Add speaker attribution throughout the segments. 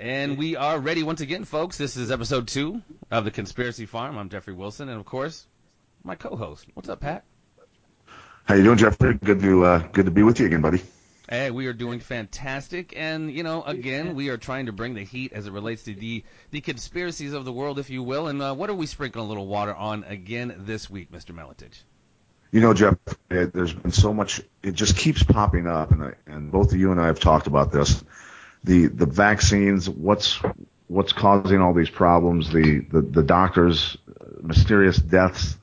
Speaker 1: And we are ready once again, folks. This is episode two of the Conspiracy Farm. I'm Jeffrey Wilson, and of course, my co-host. What's up, Pat?
Speaker 2: How you doing, Jeffrey? Good to uh, good to be with you again, buddy.
Speaker 1: Hey, we are doing fantastic, and you know, again, we are trying to bring the heat as it relates to the the conspiracies of the world, if you will. And uh, what are we sprinkling a little water on again this week, Mr. Melitich?
Speaker 2: You know, Jeff, it, there's been so much. It just keeps popping up, and I, and both of you and I have talked about this. The the vaccines, what's what's causing all these problems? The the, the doctors, uh, mysterious deaths.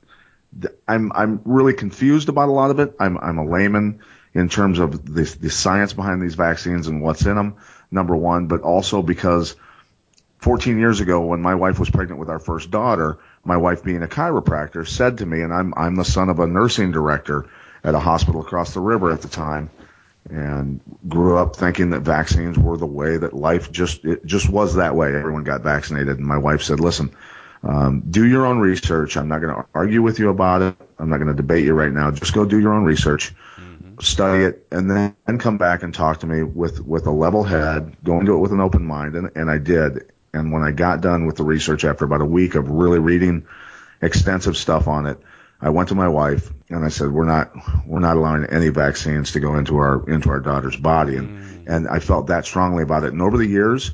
Speaker 2: I'm I'm really confused about a lot of it. I'm I'm a layman in terms of the, the science behind these vaccines and what's in them, number one, but also because 14 years ago when my wife was pregnant with our first daughter, my wife being a chiropractor said to me, and I'm, I'm the son of a nursing director at a hospital across the river at the time and grew up thinking that vaccines were the way that life just, it just was that way. Everyone got vaccinated. And my wife said, listen, um, do your own research. I'm not going to argue with you about it. I'm not going to debate you right now. Just go do your own research study it, and then come back and talk to me with with a level head, go into it with an open mind, and, and I did. And when I got done with the research after about a week of really reading extensive stuff on it, I went to my wife and I said, "We're not we're not allowing any vaccines to go into our into our daughter's body." And mm. and I felt that strongly about it. And over the years,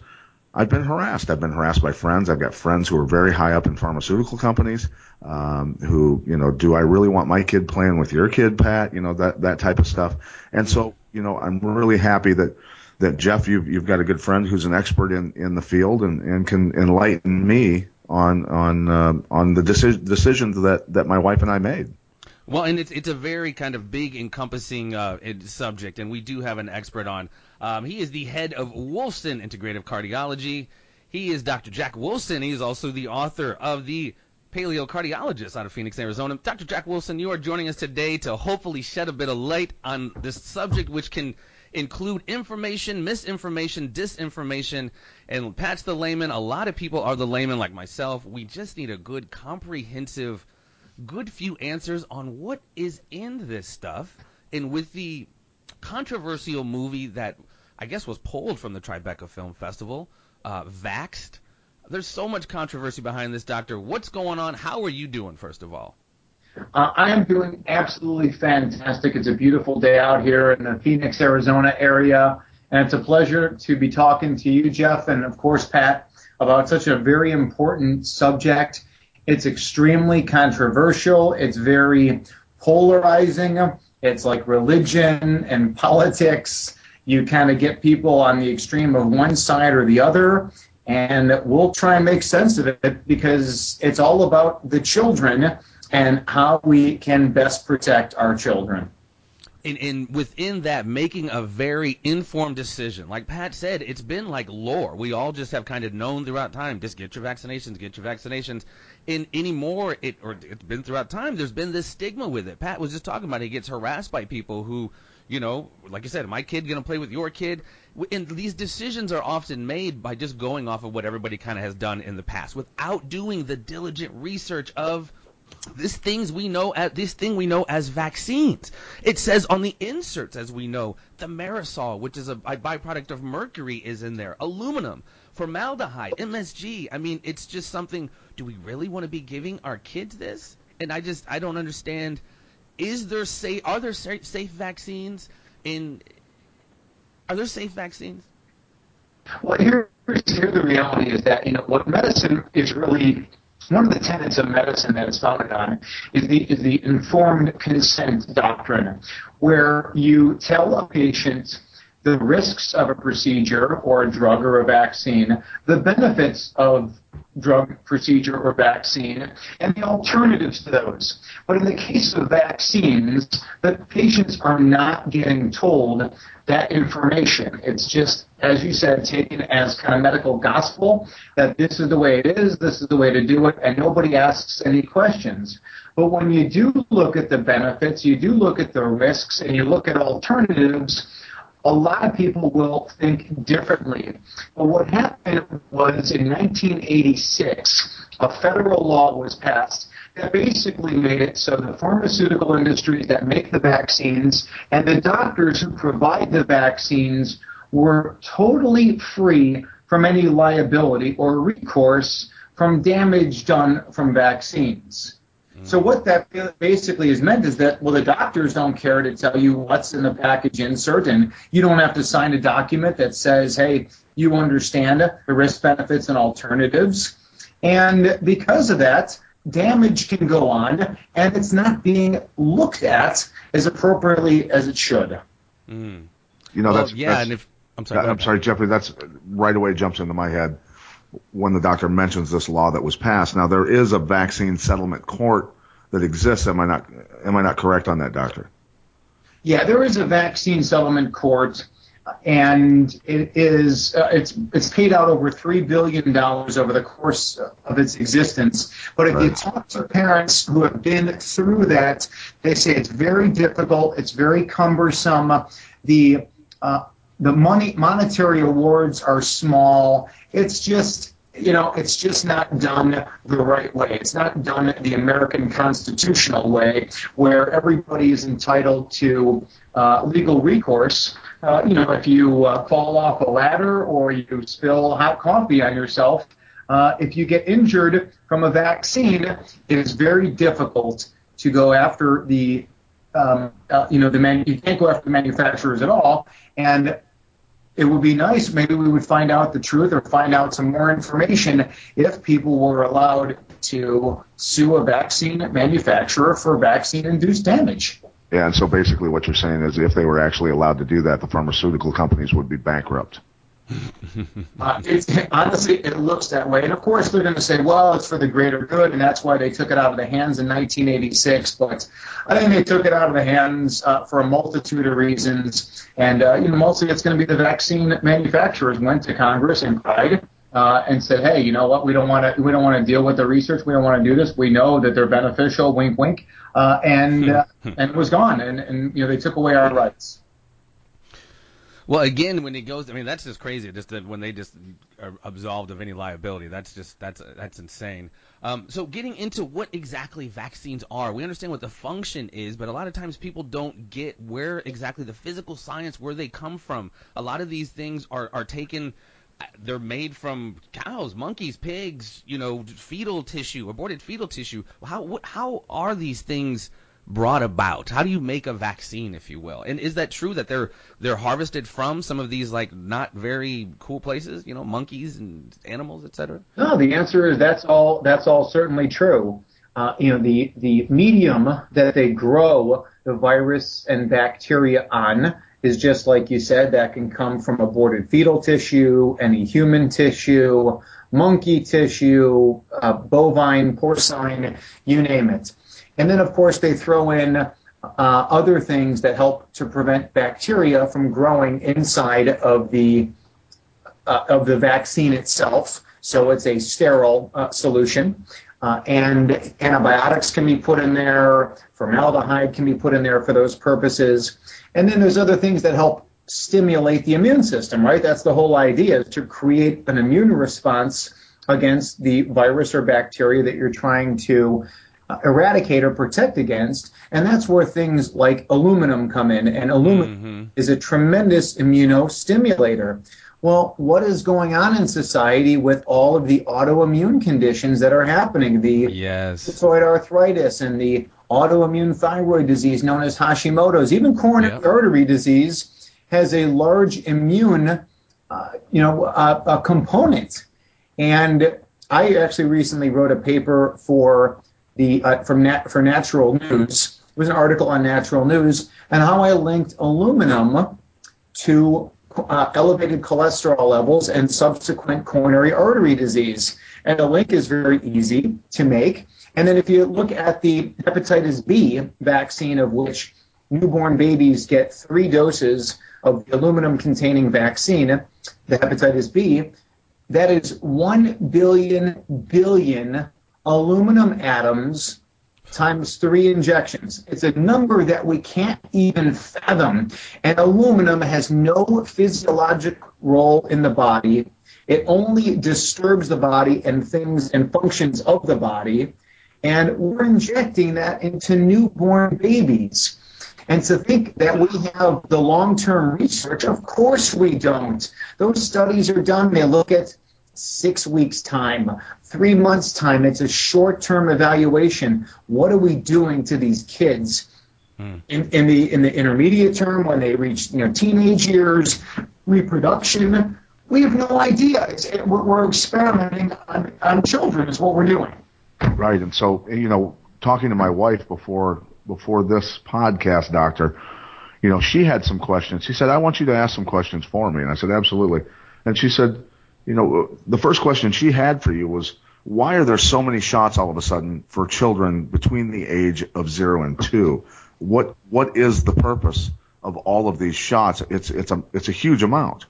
Speaker 2: I've been harassed. I've been harassed by friends. I've got friends who are very high up in pharmaceutical companies um, who, you know, do I really want my kid playing with your kid, Pat? You know, that, that type of stuff. And so, you know, I'm really happy that, that Jeff, you've, you've got a good friend who's an expert in, in the field and, and can enlighten me on, on, uh, on the deci- decisions that, that my wife and I made.
Speaker 1: Well, and it's it's a very kind of big, encompassing uh, subject, and we do have an expert on. Um, he is the head of Wolfson Integrative Cardiology. He is Dr. Jack Wolfson. He is also the author of the paleocardiologist out of Phoenix, Arizona. Dr. Jack Wolfson, you are joining us today to hopefully shed a bit of light on this subject, which can include information, misinformation, disinformation, and patch the layman. A lot of people are the layman, like myself. We just need a good, comprehensive, good few answers on what is in this stuff. And with the controversial movie that I guess was pulled from the Tribeca Film Festival, uh, Vaxxed there's so much controversy behind this, Doctor. What's going on? How are you doing, first of all?
Speaker 3: Uh, I am doing absolutely fantastic. It's a beautiful day out here in the Phoenix, Arizona area, and it's a pleasure to be talking to you, Jeff, and of course, Pat, about such a very important subject. It's extremely controversial. It's very polarizing. It's like religion and politics. You kind of get people on the extreme of one side or the other and we'll try and make sense of it because it's all about the children and how we can best protect our children.
Speaker 1: And, and, within that, making a very informed decision. Like Pat said, it's been like lore. We all just have kind of known throughout time, just get your vaccinations, get your vaccinations. And anymore, it or it's been throughout time. There's been this stigma with it. Pat was just talking about it. He gets harassed by people who you know, like I said, my kid to play with your kid? And these decisions are often made by just going off of what everybody kind of has done in the past without doing the diligent research of this things we know as this thing we know as vaccines. It says on the inserts, as we know, the thimerosal, which is a, byproduct of mercury, is in there. Aluminum, formaldehyde, MSG. I mean, it's just something. Do we really want to be giving our kids this? And I just I don't understand is there safe? Are there safe vaccines? In are there safe vaccines?
Speaker 3: Well, here, here the reality is that you know what medicine is really one of the tenets of medicine that it's founded on is the, is the informed consent doctrine, where you tell a patient the risks of a procedure or a drug or a vaccine, the benefits of drug, procedure, or vaccine, and the alternatives to those. But in the case of vaccines, the patients are not getting told that information. It's just, as you said, taken as kind of medical gospel that this is the way it is, this is the way to do it, and nobody asks any questions. But when you do look at the benefits, you do look at the risks, and you look at alternatives, a lot of people will think differently. But what happened was in 1986, a federal law was passed that basically made it so the pharmaceutical industries that make the vaccines and the doctors who provide the vaccines were totally free from any liability or recourse from damage done from vaccines. So what that basically has meant is that well the doctors don't care to tell you what's in the package insert and you don't have to sign a document that says hey you understand the risk benefits and alternatives and because of that damage can go on and it's not being looked at as appropriately as it should.
Speaker 2: Mm. You know well, that's
Speaker 1: yeah
Speaker 2: that's,
Speaker 1: and if I'm sorry
Speaker 2: I'm sorry Jeffrey that's right away jumps into my head when the doctor mentions this law that was passed. Now there is a vaccine settlement court that exists. Am I not am I not correct on that, doctor?
Speaker 3: Yeah, there is a vaccine settlement court, and it is uh, it's it's paid out over three billion dollars over the course of its existence. But if right. you talk to parents who have been through that, they say it's very difficult. It's very cumbersome. The uh, the money monetary awards are small. It's just you know, it's just not done the right way. It's not done the American constitutional way, where everybody is entitled to uh, legal recourse. Uh, you know, if you uh, fall off a ladder or you spill hot coffee on yourself, uh, if you get injured from a vaccine, it is very difficult to go after the, um, uh, you know, the man. You can't go after the manufacturers at all, and it would be nice maybe we would find out the truth or find out some more information if people were allowed to sue a vaccine manufacturer for vaccine induced damage.
Speaker 2: Yeah, and so basically what you're saying is if they were actually allowed to do that, the pharmaceutical companies would be bankrupt.
Speaker 3: Uh, it's, honestly, it looks that way. And of course, they're going to say, well, it's for the greater good, and that's why they took it out of the hands in 1986. But I think they took it out of the hands uh, for a multitude of reasons. And uh, you know, mostly it's going to be the vaccine manufacturers went to Congress and cried. Uh, and said, "Hey, you know what? We don't want to. We don't want to deal with the research. We don't want to do this. We know that they're beneficial. Wink, wink." Uh, and uh, and it was gone. And and you know they took away our rights.
Speaker 1: Well, again, when it goes, I mean, that's just crazy. Just when they just are absolved of any liability, that's just that's that's insane. Um, so, getting into what exactly vaccines are, we understand what the function is, but a lot of times people don't get where exactly the physical science, where they come from. A lot of these things are are taken they're made from cows, monkeys, pigs, you know, fetal tissue, aborted fetal tissue. How how are these things brought about? How do you make a vaccine, if you will? And is that true that they're they're harvested from some of these like not very cool places, you know, monkeys and animals, etc.?
Speaker 3: No, the answer is that's all that's all certainly true. Uh, you know, the the medium that they grow the virus and bacteria on is just like you said, that can come from aborted fetal tissue, any human tissue, monkey tissue, uh, bovine, porcine, you name it. And then, of course, they throw in uh, other things that help to prevent bacteria from growing inside of the uh, of the vaccine itself. So it's a sterile uh, solution. Uh, and antibiotics can be put in there, formaldehyde can be put in there for those purposes. And then there's other things that help stimulate the immune system, right? That's the whole idea, is to create an immune response against the virus or bacteria that you're trying to eradicate or protect against. And that's where things like aluminum come in. And aluminum mm-hmm. is a tremendous immunostimulator. Well, what is going on in society with all of the autoimmune conditions that are happening? The
Speaker 1: yes.
Speaker 3: rheumatoid arthritis and the autoimmune thyroid disease known as Hashimoto's, even coronary yep. artery disease has a large immune, uh, you know, uh, a component. And I actually recently wrote a paper for the uh, from nat- for Natural News. It was an article on Natural News and how I linked aluminum to uh, elevated cholesterol levels and subsequent coronary artery disease. And the link is very easy to make. And then if you look at the hepatitis B vaccine, of which newborn babies get three doses of the aluminum containing vaccine, the hepatitis B, that is 1 billion billion aluminum atoms times three injections. It's a number that we can't even fathom. And aluminum has no physiologic role in the body. It only disturbs the body and things and functions of the body. And we're injecting that into newborn babies. And to think that we have the long term research, of course we don't. Those studies are done, they look at six weeks' time, three months' time. It's a short term evaluation. What are we doing to these kids? Hmm. In, in the in the intermediate term, when they reach you know teenage years, reproduction, we have no idea. It, we're, we're, experimenting on, on children is what we're doing.
Speaker 2: Right, and so you know, talking to my wife before before this podcast, doctor, you know, she had some questions. She said, "I want you to ask some questions for me," and I said, "Absolutely." And she said, "You know, the first question she had for you was." Why are there so many shots all of a sudden for children between the age of zero and two? What what is the purpose of all of these shots? It's it's a it's a huge amount.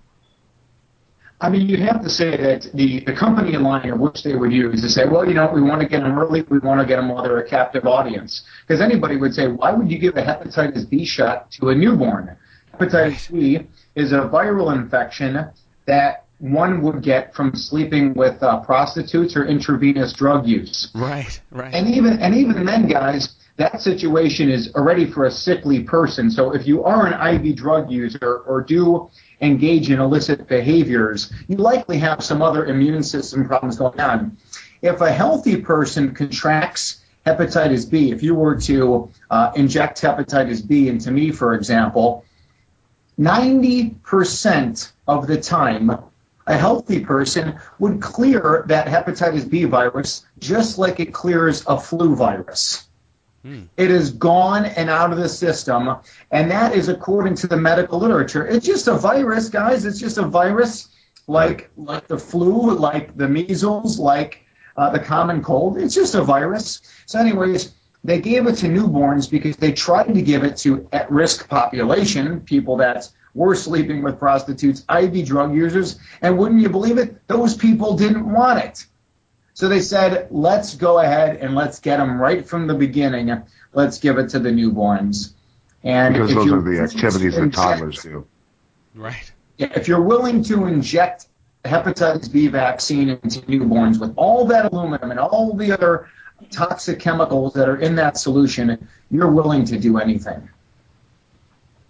Speaker 3: I mean, you have to say that the, the company line of which they would use is say, well, you know, we want to get them early, we want to get them while they're a captive audience. Because anybody would say, why would you give a hepatitis B shot to a newborn? Hepatitis B is a viral infection that one would get from sleeping with uh, prostitutes or intravenous drug use.
Speaker 1: Right, right.
Speaker 3: And even and even then, guys, that situation is already for a sickly person. So if you are an IV drug user or do engage in illicit behaviors, you likely have some other immune system problems going on. If a healthy person contracts hepatitis B, if you were to uh, inject hepatitis B into me, for example, 90% of the time, a healthy person would clear that hepatitis B virus just like it clears a flu virus. Hmm. It is gone and out of the system, and that is according to the medical literature. It's just a virus, guys. It's just a virus, like like the flu, like the measles, like uh, the common cold. It's just a virus. So, anyways, they gave it to newborns because they tried to give it to at-risk population, people that were sleeping with prostitutes, IV drug users, and wouldn't you believe it? Those people didn't want it. So they said, let's go ahead and let's get them right from the beginning. Let's give it to the newborns.
Speaker 2: And because those are the activities that toddlers do.
Speaker 1: Right.
Speaker 3: If you're willing to inject hepatitis B vaccine into newborns with all that aluminum and all the other toxic chemicals that are in that solution, you're willing to do anything.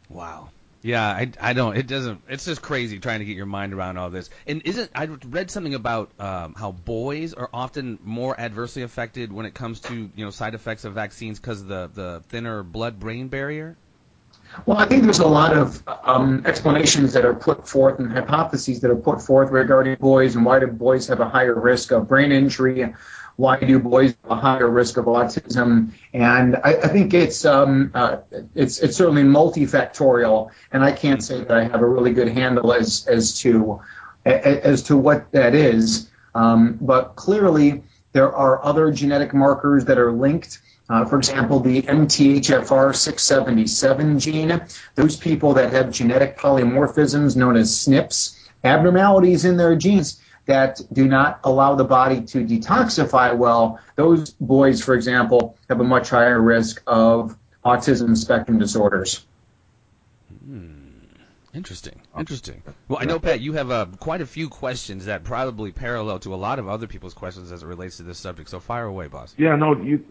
Speaker 1: Wow. Yeah, I, I don't. It doesn't. It's just crazy trying to get your mind around all this. And isn't I read something about um, how boys are often more adversely affected when it comes to you know side effects of vaccines because of the the thinner blood-brain barrier.
Speaker 3: Well, I think there's a lot of um, explanations that are put forth and hypotheses that are put forth regarding boys and why do boys have a higher risk of brain injury why do boys have a higher risk of autism? And I, I think it's um, uh, it's it's certainly multifactorial, and I can't say that I have a really good handle as as to as to what that is. Um, but clearly, there are other genetic markers that are linked. Uh, for example, the MTHFR 677 gene, those people that have genetic polymorphisms known as SNPs, abnormalities in their genes, that do not allow the body to detoxify well, those boys, for example, have a much higher risk of autism spectrum disorders.
Speaker 1: Hmm. Interesting. Interesting. Well, I know, Pat, you have uh, quite a few questions that probably parallel to a lot of other people's questions as it relates to this subject. So fire away, boss.
Speaker 2: Yeah, no, you.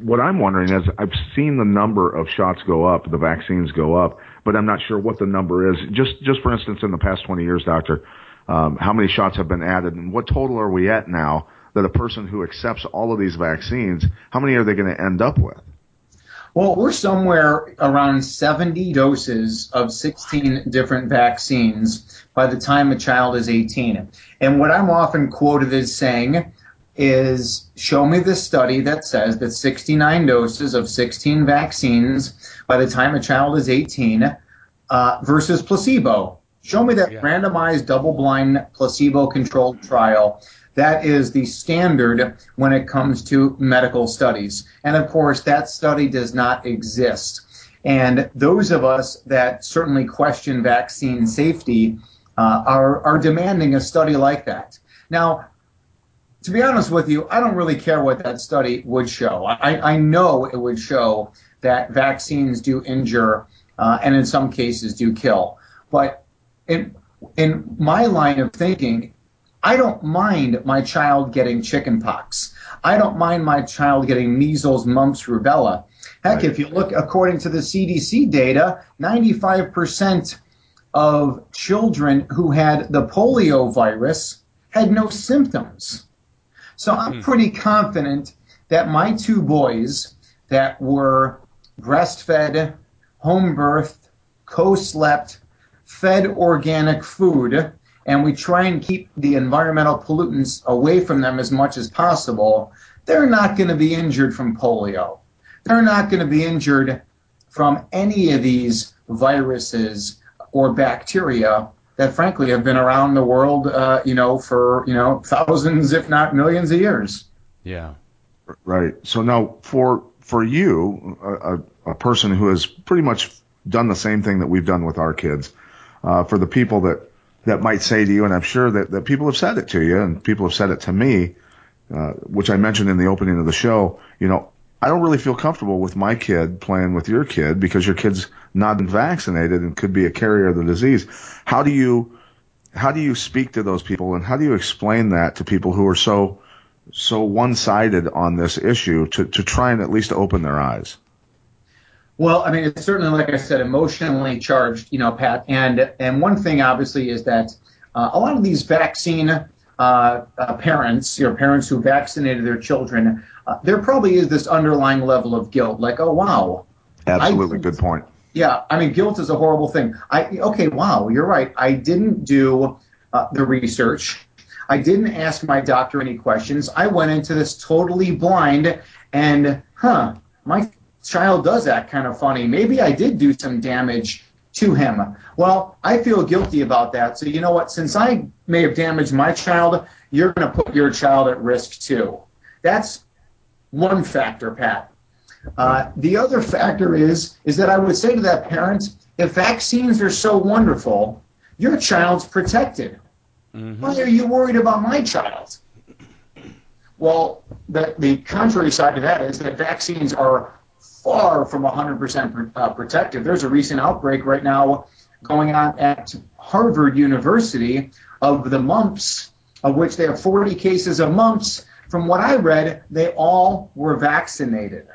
Speaker 2: What I'm wondering is, I've seen the number of shots go up, the vaccines go up, but I'm not sure what the number is. Just, just for instance, in the past 20 years, doctor, how many shots have been added, and what total are we at now that a person who accepts all of these vaccines, how many are they going to end up with?
Speaker 3: Well, we're somewhere around 70 doses of 16 different vaccines by the time a child is 18. And what I'm often quoted as saying is show me the study that says that 69 doses of 16 vaccines by the time a child is 18 uh, versus placebo. Show me that yeah. randomized double-blind placebo-controlled trial. That is the standard when it comes to medical studies. And of course, that study does not exist. And those of us that certainly question vaccine safety uh, are, are demanding a study like that. Now, to be honest with you, I don't really care what that study would show. I, I know it would show that vaccines do injure uh, and in some cases do kill. But in in my line of thinking, I don't mind my child getting chickenpox. I don't mind my child getting measles, mumps, rubella. Heck, right. if you look according to the CDC data, 95% of children who had the polio virus had no symptoms. So I'm hmm. pretty confident that my two boys that were breastfed, home birthed, co slept, fed organic food, and we try and keep the environmental pollutants away from them as much as possible, they're not going to be injured from polio. They're not going to be injured from any of these viruses or bacteria that frankly have been around the world, uh, you know, for you know thousands, if not millions of years.
Speaker 1: Yeah.
Speaker 2: Right. So now for for you, a, a person who has pretty much done the same thing that we've done with our kids, uh, for the people that that might say to you, and I'm sure that, that people have said it to you, and people have said it to me, uh, which I mentioned in the opening of the show. You know, I don't really feel comfortable with my kid playing with your kid because your kid's not vaccinated and could be a carrier of the disease. How do you how do you speak to those people and how do you explain that to people who are so so one-sided on this issue to, to try and at least open their eyes?
Speaker 3: Well, I mean, it's certainly, like I said, emotionally charged, you know, Pat. And and one thing, obviously, is that uh, a lot of these vaccine uh, uh, parents, your know, parents who vaccinated their children, uh, there probably is this underlying level of guilt, like, oh wow.
Speaker 2: Absolutely, good point.
Speaker 3: Yeah, I mean, guilt is a horrible thing. I okay, wow, you're right. I didn't do uh, the research. I didn't ask my doctor any questions. I went into this totally blind, and huh, my child does act kind of funny. Maybe I did do some damage to him. Well, I feel guilty about that. So you know what? Since I may have damaged my child, you're going to put your child at risk too. That's one factor, Pat. Uh, the other factor is is that I would say to that parent, if vaccines are so wonderful, your child's protected. Mm-hmm. Why are you worried about my child? Well, the, the contrary side to that is that vaccines are far from 100% uh, protective. There's a recent outbreak right now going on at Harvard University of the mumps, of which they have 40 cases of mumps from what I read, they all were vaccinated.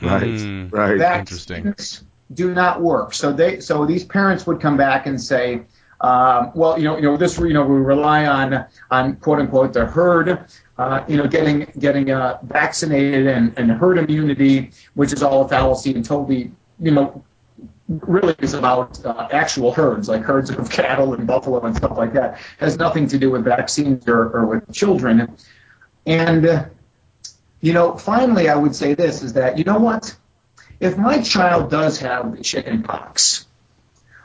Speaker 2: Right, mm, right.
Speaker 3: Vaccines Interesting. Do not work. So they, so these parents would come back and say, um, well, you know, you know, this, you know, we rely on, on quote unquote the herd, uh, you know, getting getting uh, vaccinated and, and herd immunity, which is all a fallacy and totally, you know, really is about uh, actual herds, like herds of cattle and buffalo and stuff like that. Has nothing to do with vaccines or, or with children. And, you know, finally, I would say this is that, you know what? If my child does have the chicken pox,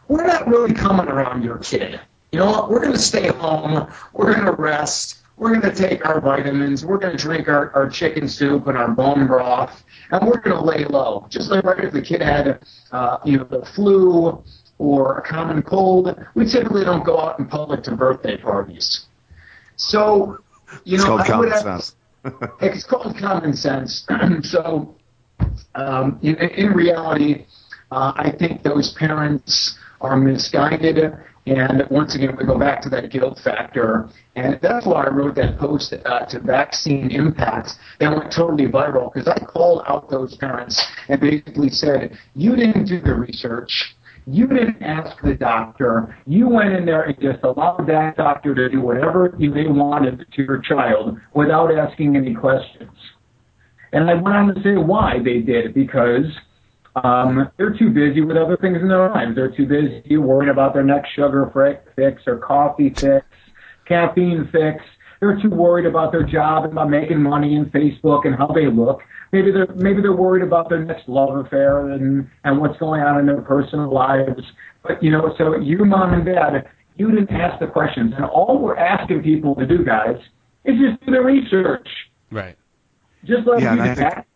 Speaker 3: we're not really coming around your kid. You know what? We're going to stay home. We're going to rest. We're going to take our vitamins. We're going to drink our, our chicken soup and our bone broth, and we're going to lay low. Just like right if the kid had, uh, you know, the flu or a common cold, we typically don't go out in public to birthday parties. So you
Speaker 2: it's
Speaker 3: know,
Speaker 2: called common sense.
Speaker 3: it's called common sense. so, um, in, in, reality, uh, I think those parents are misguided. And once again, we go back to that guilt factor. And that's why I wrote that post uh, to vaccine impacts that went totally viral because I called out those parents and basically said, you didn't do the research. You didn't ask the doctor. You went in there and just allowed that doctor to do whatever they wanted to your child without asking any questions. And I went on to say why they did it because um, they're too busy with other things in their lives. They're too busy worrying about their next sugar fix or coffee fix, caffeine fix. They're too worried about their job and about making money in Facebook and how they look maybe they're maybe they're worried about their next love affair and and what's going on in their personal lives. But you know, so you mom and dad, you didn't ask the questions, and all we're asking people to do, guys, is just do the research.
Speaker 1: Right.
Speaker 3: Just let yeah, do that.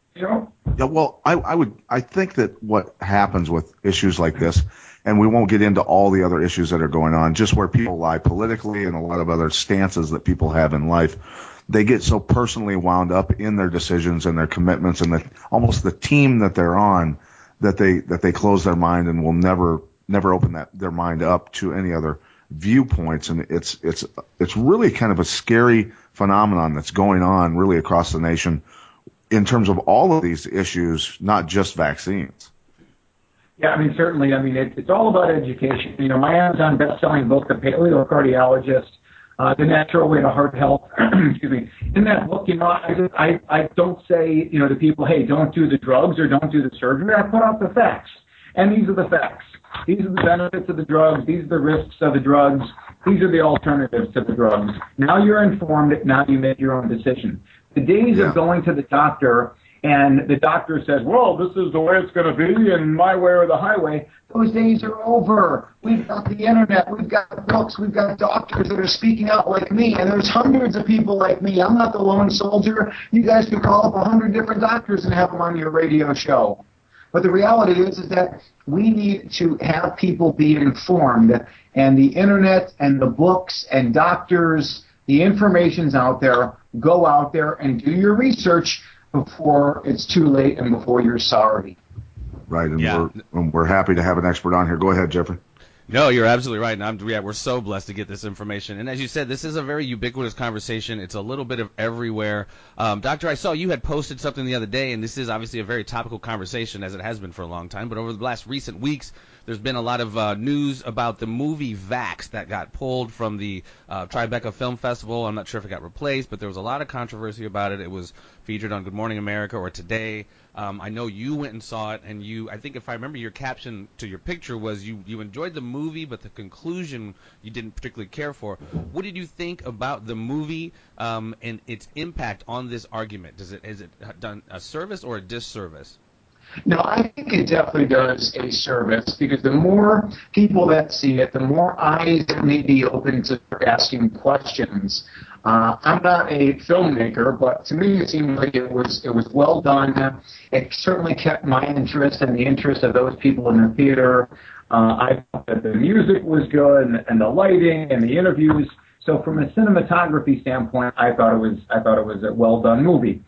Speaker 2: Yeah, well, I, I would, I think that what happens with issues like this, and we won't get into all the other issues that are going on, just where people lie politically and a lot of other stances that people have in life they get so personally wound up in their decisions and their commitments and the, almost the team that they're on that they that they close their mind and will never never open that their mind up to any other viewpoints, and it's it's it's really kind of a scary phenomenon that's going on really across the nation in terms of all of these issues, not just vaccines.
Speaker 3: Yeah, I mean, certainly. I mean, it, it's all about education. You know, my Amazon best-selling book, The Paleo Cardiologist, uh, The Natural Way to Heart Health, excuse me. In that book, you know, I, just, I, I don't say, you know, to people, hey, don't do the drugs or don't do the surgery. I put out the facts. And these are the facts. These are the benefits of the drugs. These are the risks of the drugs. These are the alternatives to the drugs. Now you're informed. Now you make your own decision. The days yeah. of going to the doctor and the doctor says, well, this is the way it's going to be and my way or the highway, those days are over. We've got the internet, we've got books, we've got doctors that are speaking out like me, and there's hundreds of people like me. I'm not the lone soldier. You guys can call up a hundred different doctors and have them on your radio show. But the reality is, is that we need to have people be informed, and the internet and the books and doctors, the information's out there. Go out there and do your research before it's too late and before you're sorry.
Speaker 2: Right, and yeah. we're and we're happy to have an expert on here. Go ahead, Jeffrey.
Speaker 1: No, you're absolutely right. And I'm, yeah, we're so blessed to get this information. And as you said, this is a very ubiquitous conversation. It's a little bit of everywhere. Um, Doctor, I saw you had posted something the other day, and this is obviously a very topical conversation as it has been for a long time. But over the last recent weeks, there's been a lot of uh, news about the movie Vaxxed that got pulled from the uh, Tribeca Film Festival. I'm not sure if it got replaced, but there was a lot of controversy about it. It was featured on Good Morning America or Today. Um, I know you went and saw it, and you, I think if I remember your caption to your picture was you, you enjoyed the movie, but the conclusion you didn't particularly care for. What did you think about the movie um, and its impact on this argument? Does it, has it done a service or a disservice?
Speaker 3: No, I think it definitely does a service because the more people that see it, the more eyes may be open to asking questions. Uh, I'm not a filmmaker, but to me it seemed like it was it was well done. It certainly kept my interest and the interest of those people in the theater. Uh, I thought that the music was good and, and the lighting and the interviews. So from a cinematography standpoint, I thought it was I thought it was a well done movie.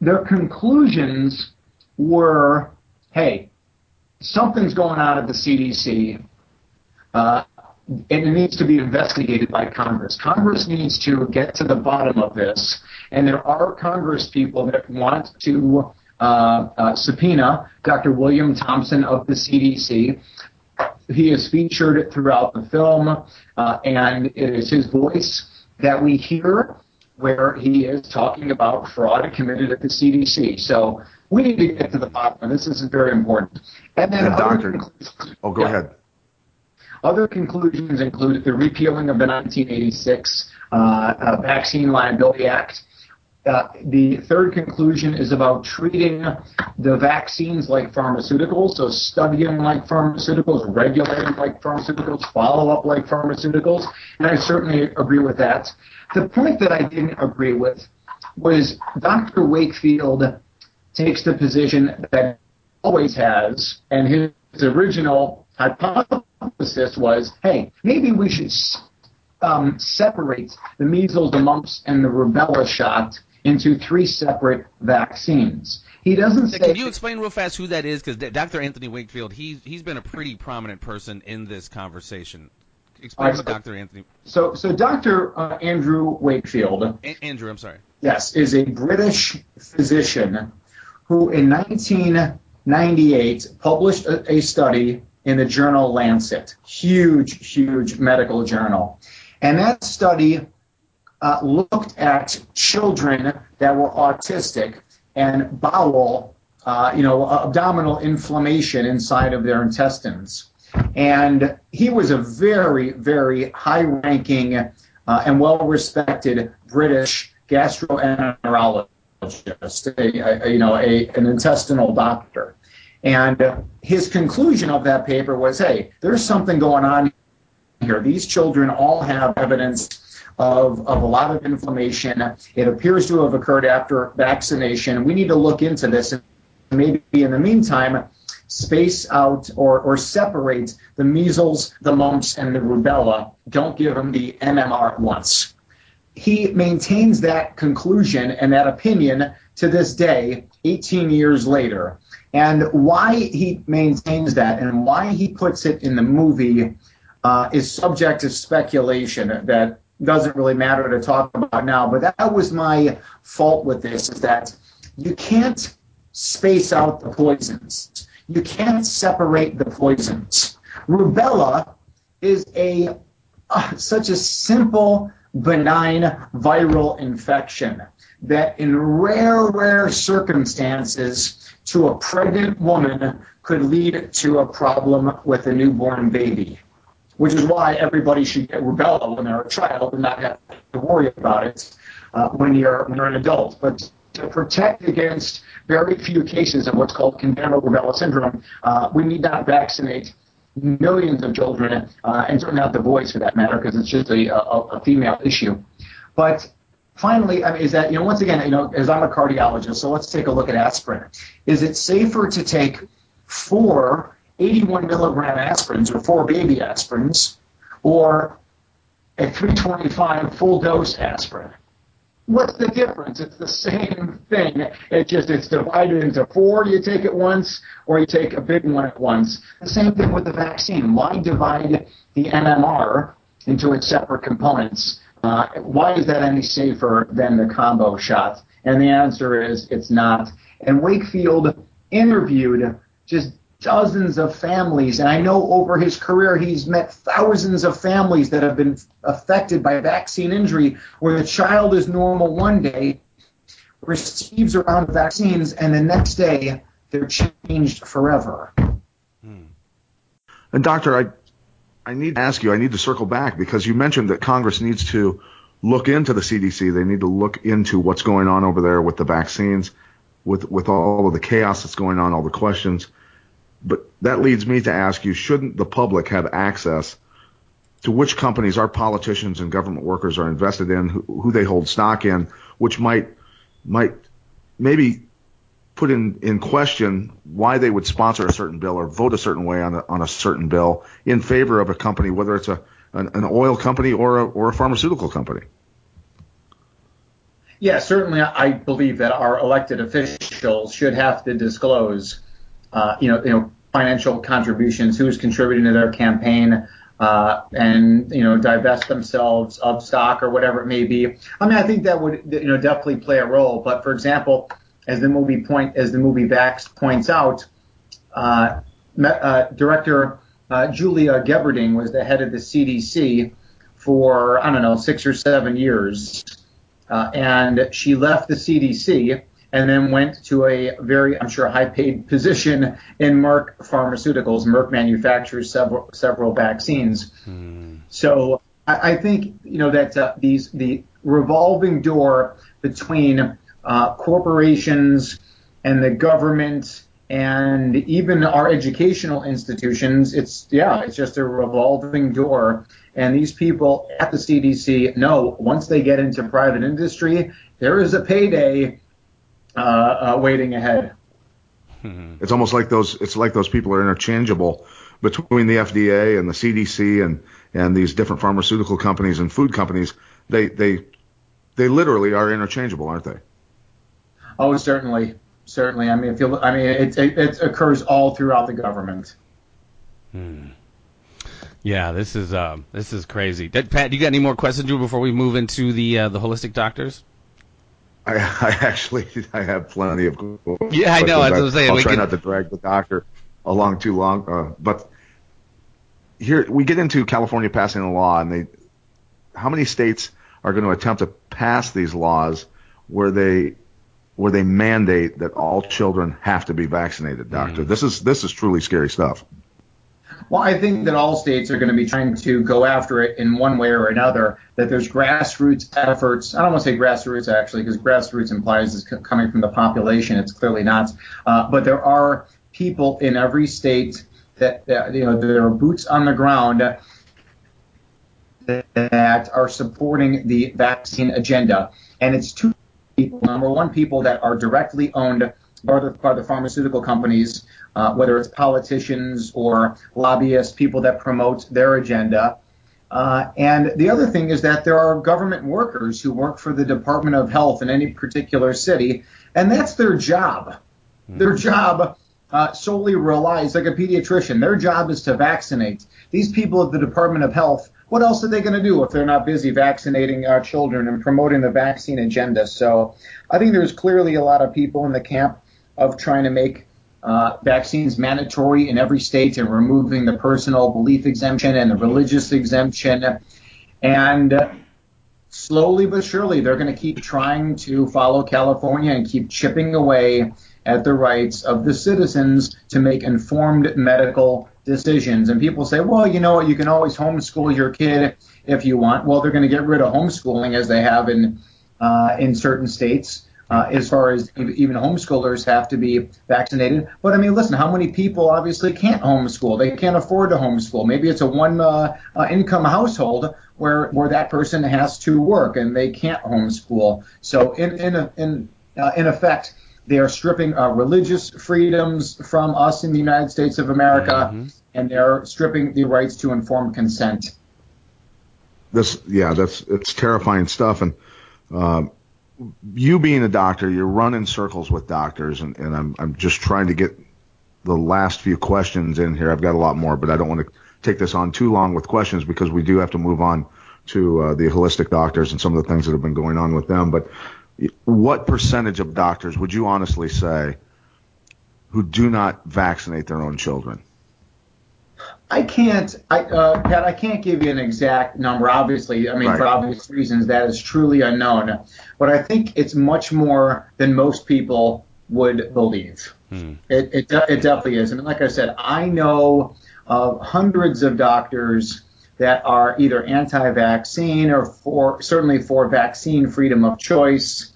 Speaker 3: Their conclusions were, hey, something's going on at the CDC, uh, and it needs to be investigated by Congress. Congress needs to get to the bottom of this, and there are Congress people that want to uh, uh, subpoena Dr. William Thompson of the CDC. He is featured throughout the film, uh, and it is his voice that we hear where he is talking about fraud committed at the CDC. So we need to get to the bottom, and this is very important. And then,
Speaker 2: and doctor, oh, go yeah. ahead.
Speaker 3: Other conclusions include the repealing of the 1986 uh, uh, Vaccine Liability Act. Uh, the third conclusion is about treating the vaccines like pharmaceuticals, so studying like pharmaceuticals, regulating like pharmaceuticals, follow up like pharmaceuticals, and I certainly agree with that. The point that I didn't agree with was Dr. Wakefield takes the position that always has, and his original hypothesis was, hey, maybe we should um, separate the measles, the mumps, and the rubella shot into three separate vaccines. He doesn't say.
Speaker 1: Can you explain real fast who that is? Because Dr. Anthony Wakefield, he's he's been a pretty prominent person in this conversation. Explain right, Dr. Anthony.
Speaker 3: So, so Dr. Uh, Andrew Wakefield.
Speaker 1: A- Andrew, I'm sorry.
Speaker 3: Yes, is a British physician who in 1998 published a, a study in the journal Lancet, huge, huge medical journal. And that study uh, looked at children that were autistic and bowel, uh, you know, abdominal inflammation inside of their intestines. And he was a very, very high ranking uh, and well respected British gastroenterologist just a, a, you know, a, an intestinal doctor. And his conclusion of that paper was, hey, there's something going on here. These children all have evidence of, of a lot of inflammation. It appears to have occurred after vaccination. We need to look into this and maybe in the meantime space out or, or separate the measles, the mumps, and the rubella. Don't give them the MMR at once he maintains that conclusion and that opinion to this day, 18 years later. And why he maintains that and why he puts it in the movie, uh, is subject to speculation that doesn't really matter to talk about now. But that was my fault with this is that you can't space out the poisons. You can't separate the poisons. Rubella is a uh, such a simple, benign viral infection that in rare, rare circumstances to a pregnant woman could lead to a problem with a newborn baby which is why everybody should get rubella when they're a child and not have to worry about it uh, when you're when you're an adult. But to protect against very few cases of what's called congenital rubella syndrome, uh, we need not vaccinate millions of children, uh, and certainly not the boys for that matter, because it's just a, a, a, female issue. But finally, I mean, is that you know once again, you know, as I'm a cardiologist, so let's take a look at aspirin. Is it safer to take four 81 milligram aspirins or four baby aspirins or a 325 full dose aspirin. What's the difference? It's the same thing. It just it's divided into four. You take it once, or you take a big one at once. The same thing with the vaccine. Why divide the MMR into its separate components? Uh, why is that any safer than the combo shot? And the answer is it's not. And Wakefield interviewed just dozens of families. And I know over his career, he's met thousands of families that have been affected by vaccine injury, where the child is normal one day, receives a round of vaccines, and the next day they're changed forever.
Speaker 2: Hmm. And, Doctor, I, I need to ask you, I need to circle back because you mentioned that Congress needs to look into the CDC. They need to look into what's going on over there with the vaccines, with, with all of the chaos that's going on, all the questions. But that leads me to ask you, shouldn't the public have access to which companies our politicians and government workers are invested in, who, who they hold stock in, which might might maybe put in, in question why they would sponsor a certain bill or vote a certain way on a, on a certain bill in favor of a company, whether it's a an, an oil company or a, or a pharmaceutical company.
Speaker 3: Yeah, certainly I believe that our elected officials should have to disclose uh, you know, you know, financial contributions, who's contributing to their campaign, uh, and you know, divest themselves of stock or whatever it may be. I mean, I think that would you know definitely play a role. But for example, as the movie point as the movie Vaxxed points out, uh, uh, director uh, Julia Gerberding was the head of the CDC for I don't know six or seven years, uh, and she left the CDC and then went to a very, I'm sure, high-paid position in Merck Pharmaceuticals. Merck manufactures several several vaccines. Hmm. So I, I, think you know that uh, these the revolving door between uh, corporations and the government and even our educational institutions, it's yeah, it's just a revolving door. And these people at the CDC know once they get into private industry, there is a payday waiting ahead.
Speaker 2: Hmm. It's almost like those. It's like those people are interchangeable between the FDA and the CDC and and these different pharmaceutical companies and food companies. They they they literally are interchangeable, aren't they?
Speaker 3: Oh, certainly, certainly. I mean, if you, I mean, it, it, it occurs all throughout the government.
Speaker 1: Hmm. Yeah, this is uh, this is crazy. Pat, do you got any more questions before we move into the uh, the holistic doctors?
Speaker 2: I, I actually I have plenty of.
Speaker 1: Yeah, I know. I was saying.
Speaker 2: I'll try can... not to drag the doctor along too long, uh, but here we get into California passing a law, and they, how many states are going to attempt to pass these laws where they where they mandate that all children have to be vaccinated, doctor? Mm. This is this is truly scary stuff.
Speaker 3: Well, I think that all states are going to be trying to go after it in one way or another. That there's grassroots efforts. I don't want to say grassroots actually, because grassroots implies it's coming from the population. It's clearly not. Uh, but there are people in every state that, that you know there are boots on the ground that are supporting the vaccine agenda, and it's two people. Number one, people that are directly owned by the, by the pharmaceutical companies uh, whether it's politicians or lobbyists, people that promote their agenda. Uh, and the other thing is that there are government workers who work for the Department of Health in any particular city, and that's their job. Mm-hmm. Their job uh, solely relies, like a pediatrician, their job is to vaccinate. These people at the Department of Health, what else are they going to do if they're not busy vaccinating our children and promoting the vaccine agenda? So I think there's clearly a lot of people in the camp of trying to make uh, vaccines mandatory in every state and removing the personal belief exemption and the religious exemption. And slowly but surely, they're going to keep trying to follow California and keep chipping away at the rights of the citizens to make informed medical decisions. And people say, well, you know what, you can always homeschool your kid if you want. Well, they're going to get rid of homeschooling as they have in uh, in certain states. Uh, as far as even homeschoolers have to be vaccinated. But I mean, listen, how many people obviously can't homeschool? They can't afford to homeschool. Maybe it's a one uh, uh, income household where where that person has to work and they can't homeschool. So in in in uh, in effect, they are stripping uh, religious freedoms from us in the United States of America, mm-hmm. and they're stripping the rights to informed consent.
Speaker 2: This, yeah, that's it's terrifying stuff. And um, you being a doctor, you're running circles with doctors, and, and I'm I'm just trying to get the last few questions in here. I've got a lot more, but I don't want to take this on too long with questions because we do have to move on to uh, the holistic doctors and some of the things that have been going on with them. But what percentage of doctors would you honestly say who do not vaccinate their own children?
Speaker 3: I can't, I, uh, Pat. I can't give you an exact number. Obviously, I mean, right. for obvious reasons, that is truly unknown. But I think it's much more than most people would believe. Hmm. It, it, it definitely is. I mean, like I said, I know of hundreds of doctors that are either anti-vaccine or for certainly for vaccine freedom of choice.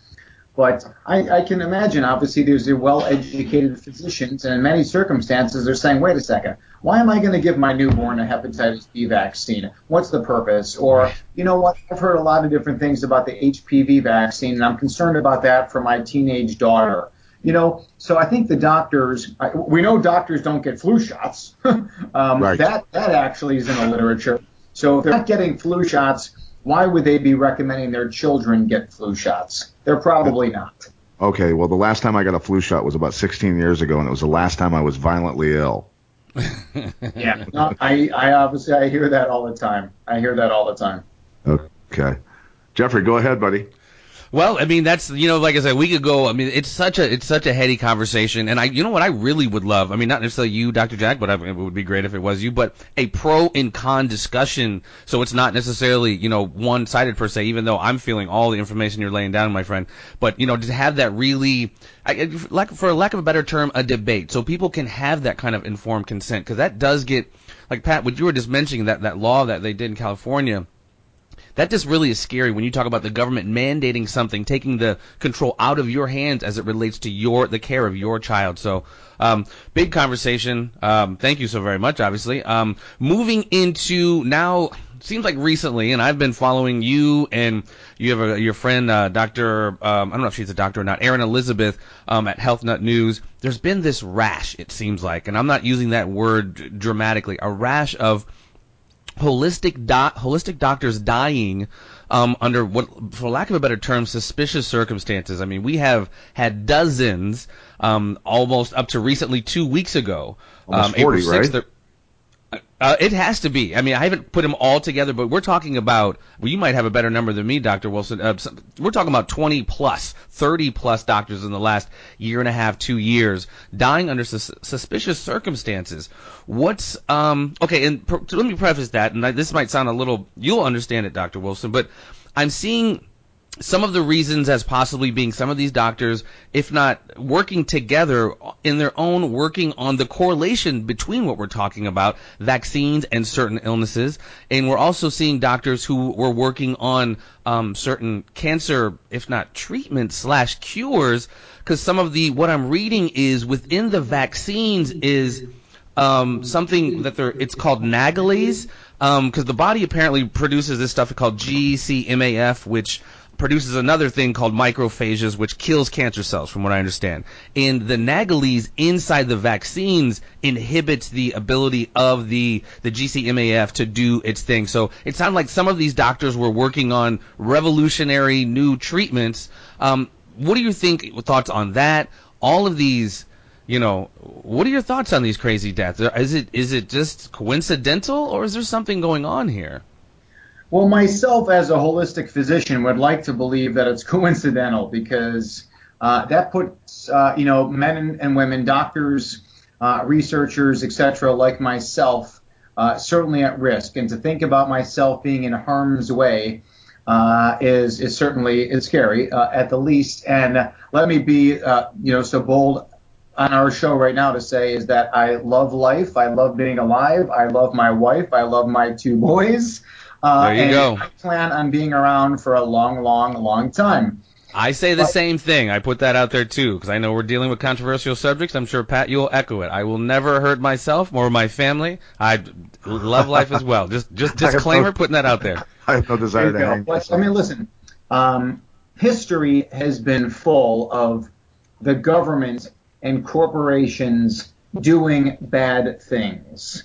Speaker 3: But I, I can imagine, obviously, there's a well-educated physicians, and in many circumstances, they're saying, "Wait a second, why am I going to give my newborn a hepatitis B vaccine? What's the purpose?" Or, you know what? I've heard a lot of different things about the HPV vaccine, and I'm concerned about that for my teenage daughter. You know, so I think the doctors, we know doctors don't get flu shots. um, right. That that actually is in the literature. So if they're not getting flu shots, why would they be recommending their children get flu shots? They're probably not.
Speaker 2: Okay, well, the last time I got a flu shot was about 16 years ago, and it was the last time I was violently ill.
Speaker 3: yeah, no, I, I obviously I hear that all the time. I hear that all the time.
Speaker 2: Okay, Jeffrey, go ahead, buddy.
Speaker 1: Well, I mean, that's you know, like I said, we could go. I mean, it's such a it's such a heady conversation, and I, you know, what I really would love. I mean, not necessarily you, Dr. Jack, but I, it would be great if it was you. But a pro and con discussion, so it's not necessarily you know one sided per se. Even though I'm feeling all the information you're laying down, my friend, but you know, to have that really, I, like for lack of a better term, a debate, so people can have that kind of informed consent, because that does get, like Pat, what you were just mentioning, that that law that they did in California that just really is scary when you talk about the government mandating something, taking the control out of your hands as it relates to your the care of your child. So, um, big conversation. Um, thank you so very much. Obviously, um, moving into now seems like recently, and I've been following you and you have a, your friend, uh, Dr. Um, I don't know if she's a doctor or not, Erin Elizabeth, um, at Health Nut News. There's been this rash, it seems like, and I'm not using that word dramatically, a rash of holistic do- holistic doctors dying um, under what, for lack of a better term, suspicious circumstances. I mean, we have had dozens, um, almost up to recently two weeks ago.
Speaker 2: Almost um, 40, April 6th, right?
Speaker 1: Uh, it has to be. I mean, I haven't put them all together, but we're talking about. Well, you might have a better number than me, Doctor Wolfson. Uh, we're talking about 20 plus, 30 plus doctors in the last year and a half, two years, dying under sus- suspicious circumstances. What's um okay? And let me preface that, and this might sound a little. You'll understand it, Doctor Wolfson, but I'm seeing some of the reasons as possibly being some of these doctors, if not working together in their own, working on the correlation between what we're talking about, vaccines and certain illnesses. And we're also seeing doctors who were working on um, certain cancer, if not treatment slash cures, because some of the what I'm reading is within the vaccines is um, something that they're it's called nagalase because um, the body apparently produces this stuff called GCMAF, which produces another thing called macrophages, which kills cancer cells, from what I understand. And the nagalase inside the vaccines inhibits the ability of the, the GCMAF to do its thing. So it sounded like some of these doctors were working on revolutionary new treatments. Um, what do you think, thoughts on that? All of these you know, what are your thoughts on these crazy deaths? Is it is it just coincidental, or is there something going on here?
Speaker 3: Well, myself as a holistic physician would like to believe that it's coincidental because uh, that puts uh, you know men and women, doctors, uh, researchers, etc., like myself, uh, certainly at risk. And to think about myself being in harm's way uh, is is certainly is scary uh, at the least. And let me be you know so bold on our show right now to say is that I love life. I love being alive. I love my wife. I love my two boys.
Speaker 1: Uh, there you go.
Speaker 3: I plan on being around for a long, long, long time.
Speaker 1: I say the but, same thing. I put that out there too because I know we're dealing with controversial subjects. I'm sure Pat, you'll echo it. I will never hurt myself or my family. I love life as well. Just, just disclaimer, no, putting that out there.
Speaker 2: I have no desire to hang.
Speaker 3: I mean, listen. Um, history has been full of the government and corporations doing bad things.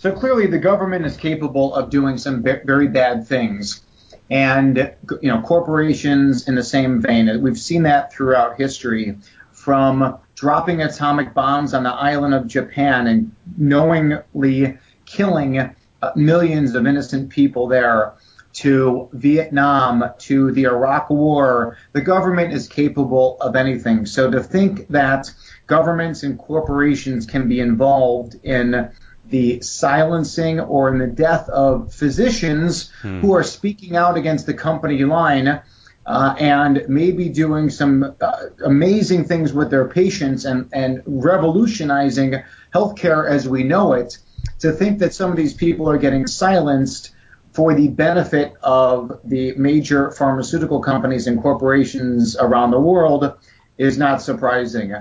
Speaker 3: So clearly, the government is capable of doing some very bad things, and you know, corporations in the same vein. We've seen that throughout history, from dropping atomic bombs on the island of Japan and knowingly killing uh, millions of innocent people there to Vietnam, to the Iraq War, the government is capable of anything. So to think that governments and corporations can be involved in the silencing or in the death of physicians hmm. who are speaking out against the company line uh, and maybe doing some uh, amazing things with their patients and, and revolutionizing healthcare as we know it. To think that some of these people are getting silenced for the benefit of the major pharmaceutical companies and corporations around the world is not surprising.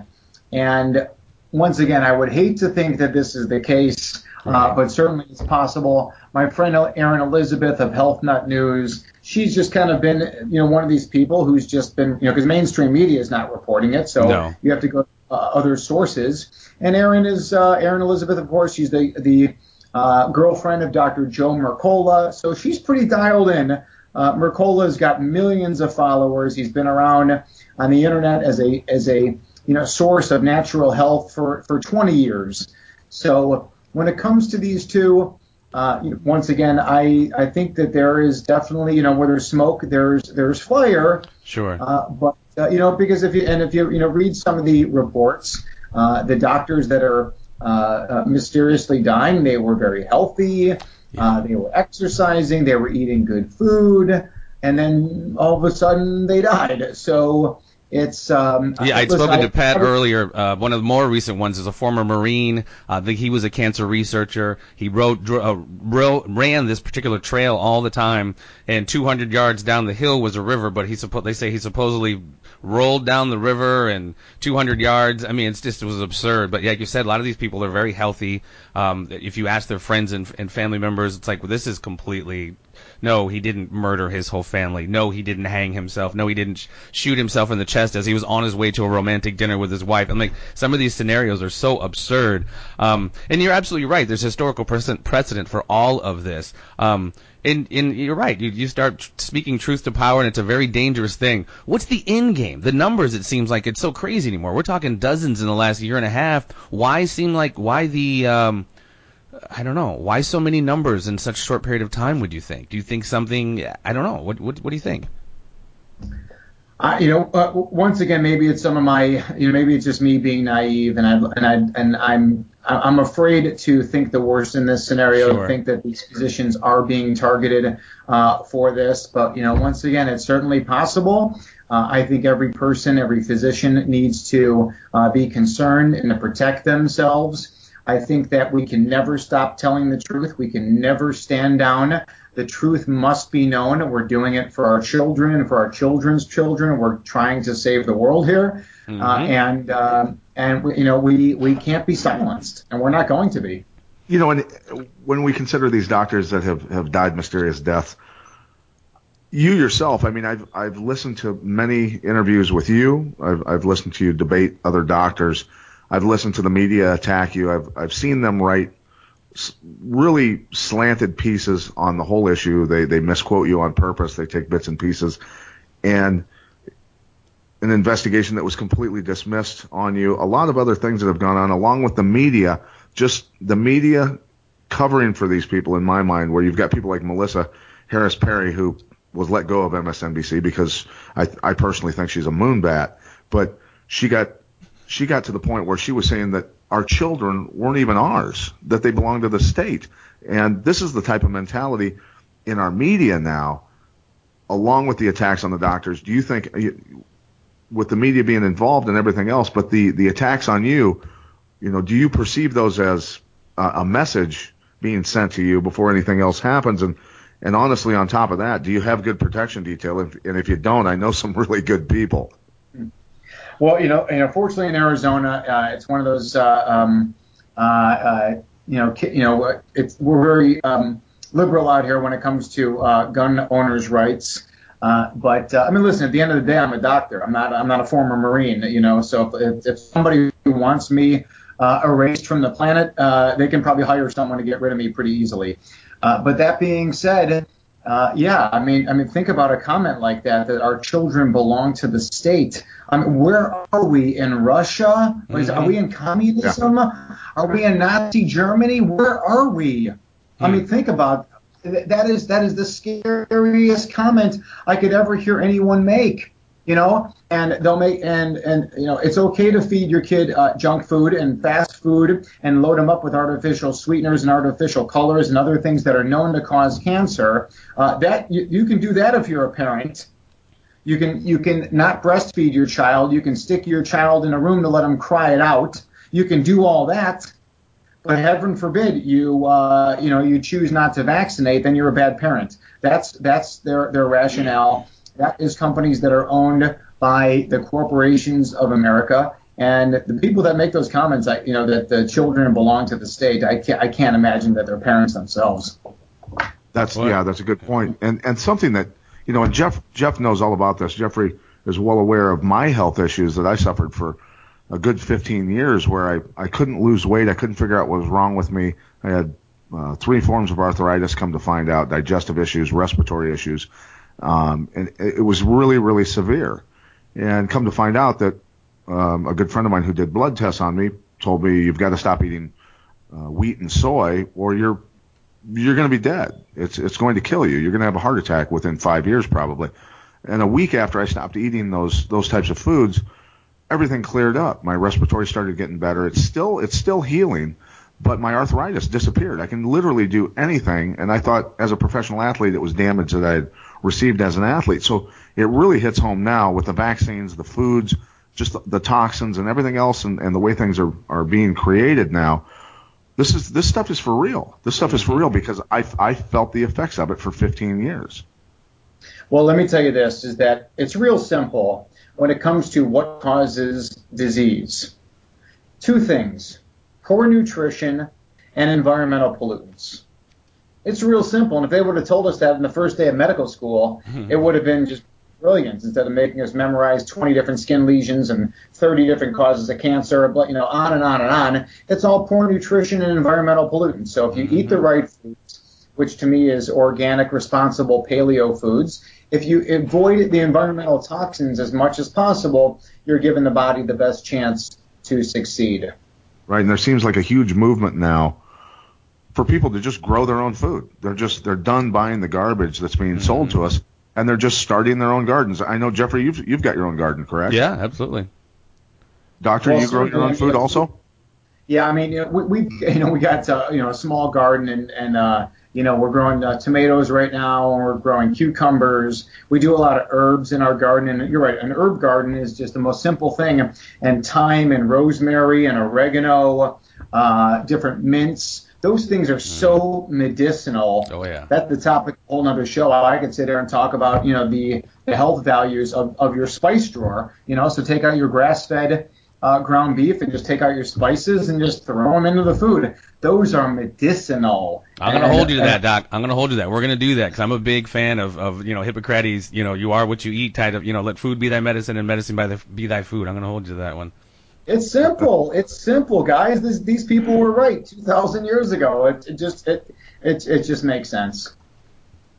Speaker 3: And once again, I would hate to think that this is the case, uh, but certainly it's possible. My friend Erin Elizabeth of Health Nut News, she's just kind of been, you know, one of these people who's just been, you know, because mainstream media is not reporting it, so no. you have to go to uh, other sources. And Erin is uh, Erin Elizabeth, of course, she's the the uh, girlfriend of Dr. Joe Mercola. So she's pretty dialed in. Uh, Mercola's got millions of followers. He's been around on the internet as a as a you know source of natural health for for 20 years. So when it comes to these two, uh, once again, I I think that there is definitely you know where there's smoke, there's there's fire.
Speaker 1: Sure.
Speaker 3: Uh, but uh, you know because if you and if you you know read some of the reports, uh, the doctors that are uh, uh, mysteriously dying. They were very healthy. Uh, they were exercising. They were eating good food, and then all of a sudden they died. So it's um,
Speaker 1: yeah. I'd spoken to Pat I, earlier. Uh, one of the more recent ones is a former Marine. Uh, he was a cancer researcher. He wrote, uh, wrote, ran this particular trail all the time, and 200 yards down the hill was a river. But he suppo- they say he supposedly rolled down the river and 200 yards. I mean, it's just it was absurd. But like you said, a lot of these people are very healthy. Um, if you ask their friends and, and family members, it's like well, this is completely no, he didn't murder his whole family. No, he didn't hang himself. No, he didn't sh- shoot himself in the chest as he was on his way to a romantic dinner with his wife. I'm like, some of these scenarios are so absurd. Um, and you're absolutely right. There's historical precedent for all of this. Um, and, and you're right. You, you start speaking truth to power, and it's a very dangerous thing. What's the end game? The numbers, it seems like it's so crazy anymore. We're talking dozens in the last year and a half. Why seem like why the um, I don't know. Why so many numbers in such a short period of time? Would you think? Do you think something? I don't know. What what, what do you think?
Speaker 3: Uh, you know, uh, once again, maybe it's some of my, you know, maybe it's just me being naive, and I and I and I'm I'm afraid to think the worst in this scenario. Sure. Think that these physicians are being targeted uh, for this, but you know, once again, it's certainly possible. Uh, I think every person, every physician needs to uh, be concerned and to protect themselves. I think that we can never stop telling the truth. We can never stand down. The truth must be known. We're doing it for our children and for our children's children. We're trying to save the world here, mm-hmm. uh, and uh, and we, you know we we can't be silenced, and we're not going to be.
Speaker 2: You know, when when we consider these doctors that have have died mysterious deaths, you yourself, I mean, I've I've listened to many interviews with you. I've I've listened to you debate other doctors I've listened to the media attack you. I've I've seen them write really slanted pieces on the whole issue. They they misquote you on purpose. They take bits and pieces, and an investigation that was completely dismissed on you. A lot of other things that have gone on, along with the media, just the media covering for these people, in my mind, where you've got people like Melissa Harris Perry, who was let go of MSNBC because I, I personally think she's a moonbat, but she got she got to the point where she was saying that our children weren't even ours, that they belong to the state. And this is the type of mentality in our media now, along with the attacks on the doctors. Do you think, with the media being involved and everything else, but the, the attacks on you, you know, do you perceive those as a, a message being sent to you before anything else happens? And, and honestly, on top of that, do you have good protection detail? And if you don't, I know some really good people.
Speaker 3: Well, you know, you know, fortunately in Arizona, uh, it's one of those, uh, um, uh, uh you know, you know, it's we're very um, liberal out here when it comes to uh, gun owners' rights. Uh, but I mean, listen. At the end of the day, I'm a doctor. I'm not. I'm not a former Marine. You know, so if, if somebody wants me erased from the planet, they can probably hire someone to get rid of me pretty easily. but that being said, uh, yeah, I mean, I mean, think about a comment like that that our children belong to the state. I mean, where are we in Russia? Mm-hmm. Are we in communism? Yeah. Are we in Nazi Germany? Where are we? Hmm. I mean, think about that. Is that is the scariest comment I could ever hear anyone make? You know, and they'll make and and you know it's okay to feed your kid uh, junk food and fast food and load them up with artificial sweeteners and artificial colors and other things that are known to cause cancer. Uh, that you, you can do that if you're a parent. You can you can not breastfeed your child. You can stick your child in a room to let them cry it out. You can do all that. But heaven forbid you uh, you know you choose not to vaccinate, then you're a bad parent. That's that's their their rationale that is companies that are owned by the corporations of America. And the people that make those comments, I, you know, that the children belong to the state, I can't, I can't imagine that they're parents themselves.
Speaker 2: That's yeah, that's a good point, and and something that you know, and Jeff Jeff knows all about this. Jeffrey is well aware of my health issues that I suffered for a good 15 years, where I I couldn't lose weight, I couldn't figure out what was wrong with me. I had uh, three forms of arthritis, come to find out, digestive issues, respiratory issues, um, and it was really, really severe. And come to find out that um, a good friend of mine who did blood tests on me told me you've got to stop eating uh, wheat and soy, or you're you're going to be dead. It's it's going to kill you. You're going to have a heart attack within five years probably. And a week after I stopped eating those those types of foods, everything cleared up. My respiratory started getting better. It's still it's still healing, but my arthritis disappeared. I can literally do anything. And I thought as a professional athlete, it was damage that I had received as an athlete. So it really hits home now with the vaccines, the foods, just the, the toxins and everything else and, and the way things are, are being created now. This is this stuff is for real. This stuff is for real because I, I felt the effects of it for 15 years.
Speaker 3: Well, let me tell you this: is that it's real simple when it comes to what causes disease. Two things: poor nutrition and environmental pollutants. It's real simple. And if they would have told us that in the first day of medical school, mm-hmm. it would have been just brilliant instead of making us memorize 20 different skin lesions and 30 different causes of cancer, but you know, on and on and on. It's all poor nutrition and environmental pollutants. So if you mm-hmm. eat the mm-hmm. right foods, which to me is organic, responsible paleo foods, if you avoid the environmental toxins as much as possible, you're giving the body the best chance to succeed.
Speaker 2: Right, and there seems like a huge movement now for people to just grow their own food. They're just they're done buying the garbage that's being mm-hmm. sold to us, and they're just starting their own gardens. I know Jeffrey, you've you've got your own garden, correct?
Speaker 1: Yeah, absolutely.
Speaker 2: Doctor, well, you grow your own food also?
Speaker 3: Yeah, I mean, you know, we, we you know we got uh, you know a small garden and and uh, you know we're growing uh, tomatoes right now and we're growing cucumbers. We do a lot of herbs in our garden, and you're right, an herb garden is just the most simple thing. And thyme and rosemary and oregano, uh, different mints those things are so mm. medicinal.
Speaker 1: Oh yeah.
Speaker 3: That's the topic of a whole nother show. I could sit there and talk about, you know, the, the health values of, of your spice drawer. You know, so take out your grass fed uh, ground beef and just take out your spices and just throw them into the food. Those are medicinal.
Speaker 1: I'm gonna hold you to that, Doc. I'm gonna hold you to that. We're gonna do that because I'm a big fan of, of you know Hippocrates. You know, you are what you eat. Type of you know, let food be thy medicine and medicine by the, be thy food. I'm gonna hold you to that one.
Speaker 3: It's simple. It's simple, guys. This, these people were right 2,000 years ago. It, it just it, it it just makes sense.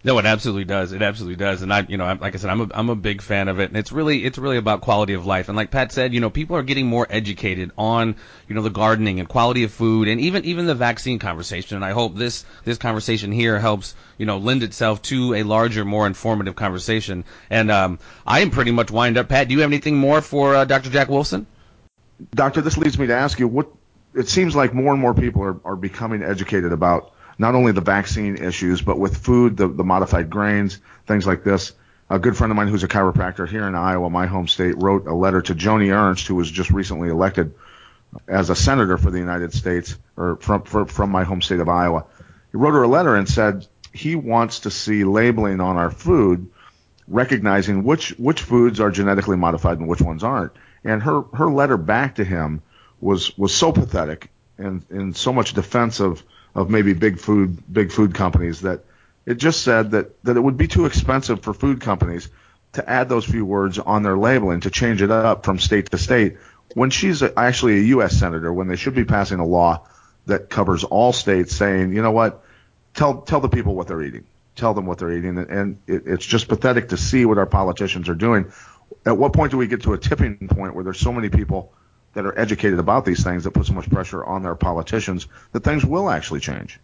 Speaker 1: No, it absolutely does. It absolutely does. And I, you know, like I said, I'm a, I'm a big fan of it. And it's really, it's really about quality of life. And like Pat said, you know, people are getting more educated on, you know, the gardening and quality of food and even, even the vaccine conversation. And I hope this, this conversation here helps, you know, lend itself to a larger, more informative conversation. And, um, I am pretty much wind up. Pat, do you have anything more for, uh, Dr. Jack Wolfson?
Speaker 2: Doctor, this leads me to ask you what, it seems like more and more people are, are becoming educated about not only the vaccine issues, but with food, the, the modified grains, things like this. A good friend of mine who's a chiropractor here in Iowa, my home state, wrote a letter to Joni Ernst, who was just recently elected as a senator for the United States, or from, for, from my home state of Iowa. He wrote her a letter and said he wants to see labeling on our food recognizing which which foods are genetically modified and which ones aren't. And her her letter back to him was was so pathetic and in so much defense of of maybe big food big food companies that it just said that that it would be too expensive for food companies to add those few words on their labeling to change it up from state to state when she's actually a U.S. senator when they should be passing a law that covers all states saying you know what tell tell the people what they're eating tell them what they're eating and it, it's just pathetic to see what our politicians are doing at what point do we get to a tipping point where there's so many people that are educated about these things that put so much pressure on their politicians that things will actually change.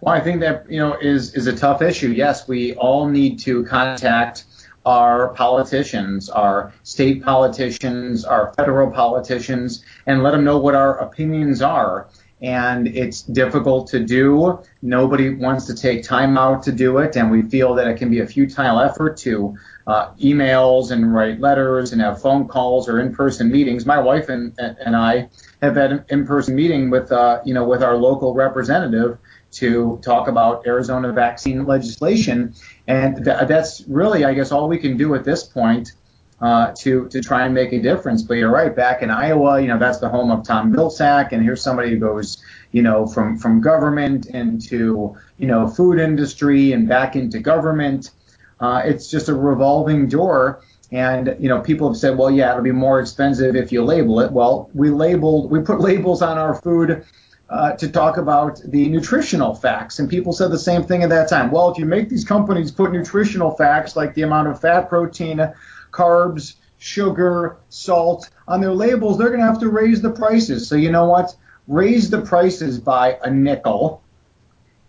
Speaker 3: Well, I think that you know is is a tough issue. Yes, we all need to contact our politicians, our state politicians, our federal politicians, and let them know what our opinions are. And it's difficult to do. Nobody wants to take time out to do it, and we feel that it can be a futile effort to uh, emails and write letters and have phone calls or in-person meetings. My wife and and I have had an in-person meeting with uh, you know with our local representative to talk about Arizona vaccine legislation, and th- that's really I guess all we can do at this point. Uh, to to try and make a difference. But you're right. Back in Iowa, you know that's the home of Tom Vilsack, and here's somebody who goes, you know, from from government into you know food industry and back into government. Uh, it's just a revolving door. And you know, people have said, well, yeah, it'll be more expensive if you label it. Well, we labeled, we put labels on our food uh, to talk about the nutritional facts, and people said the same thing at that time. Well, if you make these companies put nutritional facts like the amount of fat, protein, carbs, sugar, salt on their labels, they're going to have to raise the prices. So you know what? Raise the prices by a nickel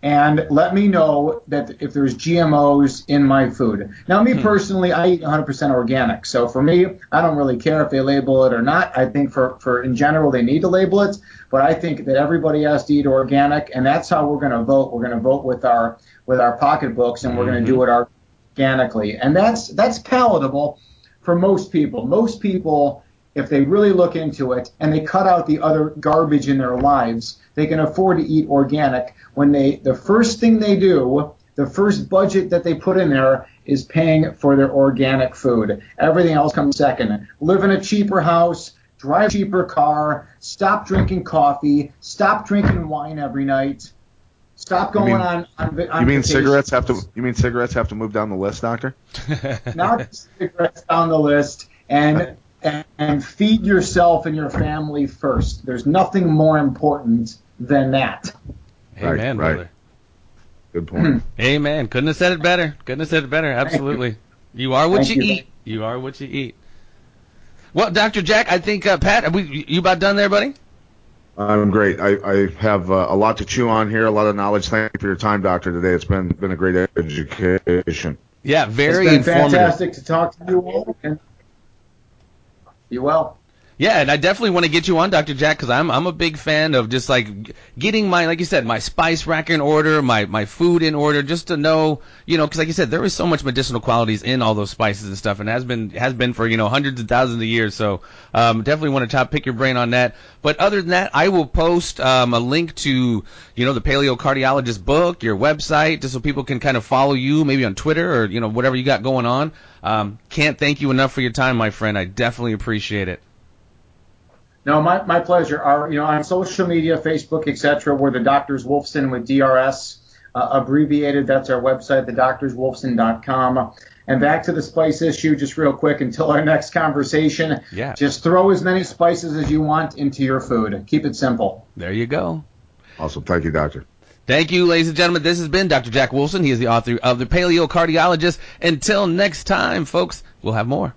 Speaker 3: and let me know that if there's GMOs in my food. Now, me hmm. personally, I eat 100% organic. So for me, I don't really care if they label it or not. I think for, for in general, they need to label it. But I think that everybody has to eat organic, and that's how we're going to vote. We're going to vote with our with our pocketbooks, and we're mm-hmm. going to do it organically, and that's that's palatable for most people. Most people, if they really look into it and they cut out the other garbage in their lives, they can afford to eat organic when they the first thing they do, the first budget that they put in there is paying for their organic food. Everything else comes second. Live in a cheaper house, drive a cheaper car, stop drinking coffee, stop drinking wine every night. Stop going
Speaker 2: mean,
Speaker 3: on, on, on.
Speaker 2: You mean cigarettes have to? You mean cigarettes have to move down the list, doctor?
Speaker 3: Not cigarettes down the list, and, and and feed yourself and your family first. There's nothing more important than that.
Speaker 1: Amen, right, brother.
Speaker 2: Good point.
Speaker 1: Amen. Couldn't have said it better. Couldn't have said it better. Absolutely. You are what you, you, eat. You are what you eat. Well, Dr. Jack, I think uh, Pat, we, you about done there, buddy?
Speaker 2: I'm great. I, I have uh, a lot to chew on here, a lot of knowledge. Thank you for your time, Doctor. Today, it's been been a great education.
Speaker 1: Yeah, very
Speaker 3: it's
Speaker 1: been informative.
Speaker 3: Fantastic to talk to you all. You well.
Speaker 1: Yeah, and I definitely want to get you on, Dr. Jack, because I'm I'm a big fan of just like getting my like you said my spice rack in order, my my food in order, just to know you know because like you said there is so much medicinal qualities in all those spices and stuff, and has been has been for you know hundreds of thousands of years. So um, definitely want to top pick your brain on that. But other than that, I will post um, a link to you know the Paleo Cardiologist book, your website, just so people can kind of follow you, maybe on Twitter or you know whatever you got going on. Um, can't thank you enough for your time, my friend. I definitely appreciate it.
Speaker 3: No, my, my pleasure. Our, you know, on social media, Facebook, etc., we're the Doctors Wolfson with DRS uh, abbreviated. That's our website, thedoctorswolfson.com. And back to the spice issue, just real quick until our next conversation.
Speaker 1: Yeah.
Speaker 3: Just throw as many spices as you want into your food. Keep it simple.
Speaker 1: There you go.
Speaker 2: Awesome. Thank you, Doctor.
Speaker 1: Thank you, ladies and gentlemen. This has been Dr. Jack Wolfson. He is the author of The Paleo Cardiologist. Until next time, folks, we'll have more.